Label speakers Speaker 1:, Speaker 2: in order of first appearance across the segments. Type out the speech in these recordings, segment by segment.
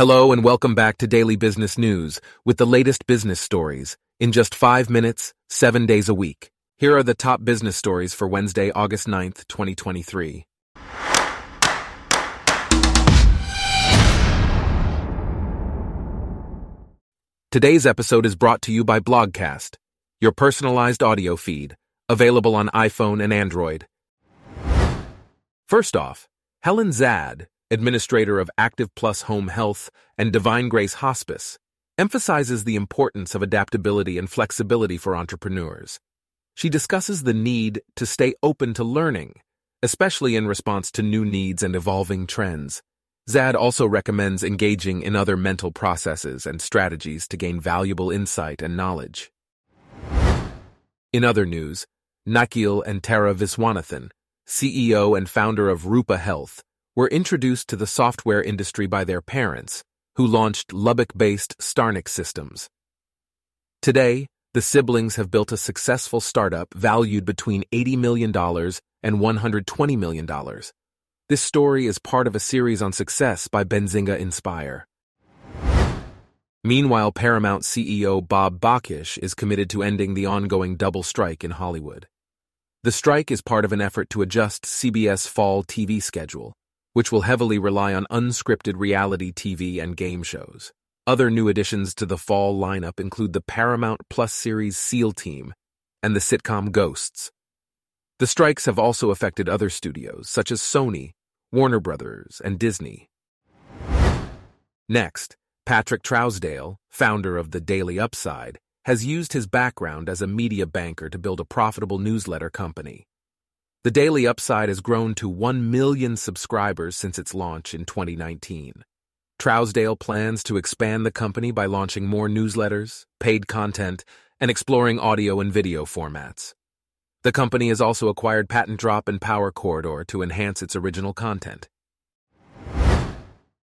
Speaker 1: Hello and welcome back to Daily Business News with the latest business stories in just five minutes, seven days a week. Here are the top business stories for Wednesday, August 9th, 2023. Today's episode is brought to you by Blogcast, your personalized audio feed, available on iPhone and Android. First off, Helen Zad, administrator of Active Plus Home Health and Divine Grace Hospice, emphasizes the importance of adaptability and flexibility for entrepreneurs. She discusses the need to stay open to learning, especially in response to new needs and evolving trends. Zad also recommends engaging in other mental processes and strategies to gain valuable insight and knowledge. In other news, Nikil and Tara Viswanathan, CEO and founder of Rupa Health, were introduced to the software industry by their parents, who launched Lubbock-based Starnik Systems. Today, the siblings have built a successful startup valued between $80 million and $120 million. This story is part of a series on success by Benzinga Inspire. Meanwhile, Paramount CEO Bob Bakish is committed to ending the ongoing double strike in Hollywood. The strike is part of an effort to adjust CBS fall TV schedule, which will heavily rely on unscripted reality TV and game shows. Other new additions to the fall lineup include the Paramount Plus series SEAL Team and the sitcom Ghosts. The strikes have also affected other studios, such as Sony, Warner Brothers, and Disney. Next, Patrick Trousdale, founder of the Daily Upside, has used his background as a media banker to build a profitable newsletter company. The Daily Upside has grown to 1 million subscribers since its launch in 2019. Trousdale plans to expand the company by launching more newsletters, paid content, and exploring audio and video formats. The company has also acquired Patent Drop and Power Corridor to enhance its original content.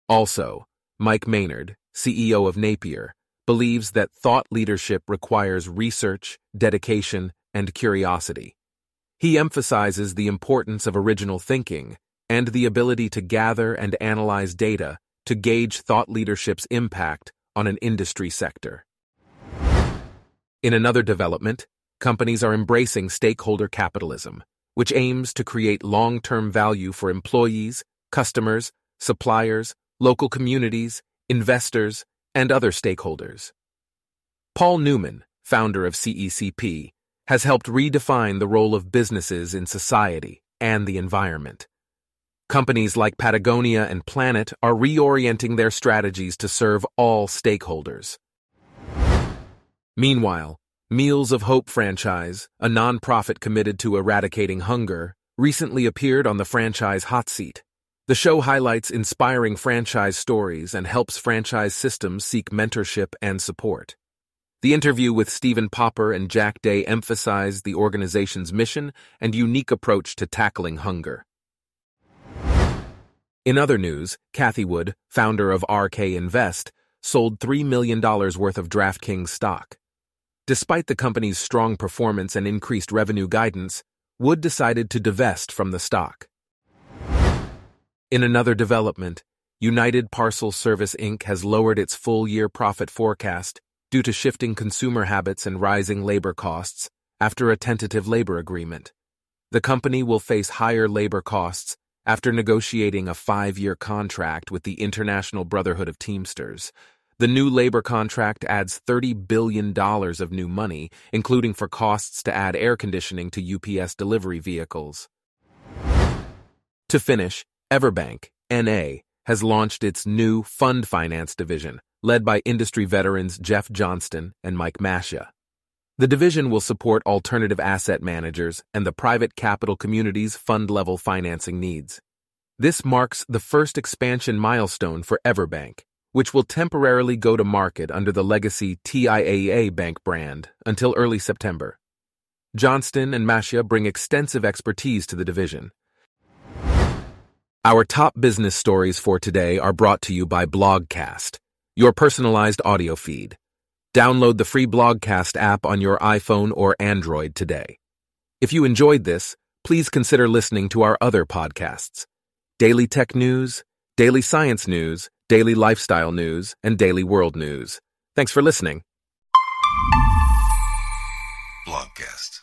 Speaker 1: Also, Mike Maynard, CEO of Napier, believes that thought leadership requires research, dedication, and curiosity. He emphasizes the importance of original thinking and the ability to gather and analyze data to gauge thought leadership's impact on an industry sector. In another development, companies are embracing stakeholder capitalism, which aims to create long-term value for employees, customers, suppliers, local communities, investors, and other stakeholders. Paul Newman, founder of CECP, has helped redefine the role of businesses in society and the environment. Companies like Patagonia and Planet are reorienting their strategies to serve all stakeholders. Meanwhile, Meals of Hope franchise, a nonprofit committed to eradicating hunger, recently appeared on the franchise hot seat. The show highlights inspiring franchise stories and helps franchise systems seek mentorship and support. The interview with Stephen Popper and Jack Day emphasized the organization's mission and unique approach to tackling hunger. In other news, Cathie Wood, founder of ARK Invest, sold $3 million worth of DraftKings stock. Despite the company's strong performance and increased revenue guidance, Wood decided to divest from the stock. In another development, United Parcel Service Inc. has lowered its full year profit forecast due to shifting consumer habits and rising labor costs after a tentative labor agreement. The company will face higher labor costs after negotiating a five-year contract with the International Brotherhood of Teamsters. The new labor contract adds $30 billion of new money, including for costs to add air conditioning to UPS delivery vehicles. To finish, EverBank, NA, has launched its new fund finance division, led by industry veterans Jeff Johnston and Mike Mascia. The division will support alternative asset managers and the private capital community's fund-level financing needs. This marks the first expansion milestone for EverBank, which will temporarily go to market under the legacy TIAA Bank brand until early September. Johnston and Mascia bring extensive expertise to the division. Our top business stories for today are brought to you by Blogcast your personalized audio feed. Download the free Blogcast app on your iPhone or Android today. If you enjoyed this, please consider listening to our other podcasts Daily Tech News, Daily Science News, daily lifestyle news, and daily world news. Thanks for listening.
Speaker 2: Blogcast.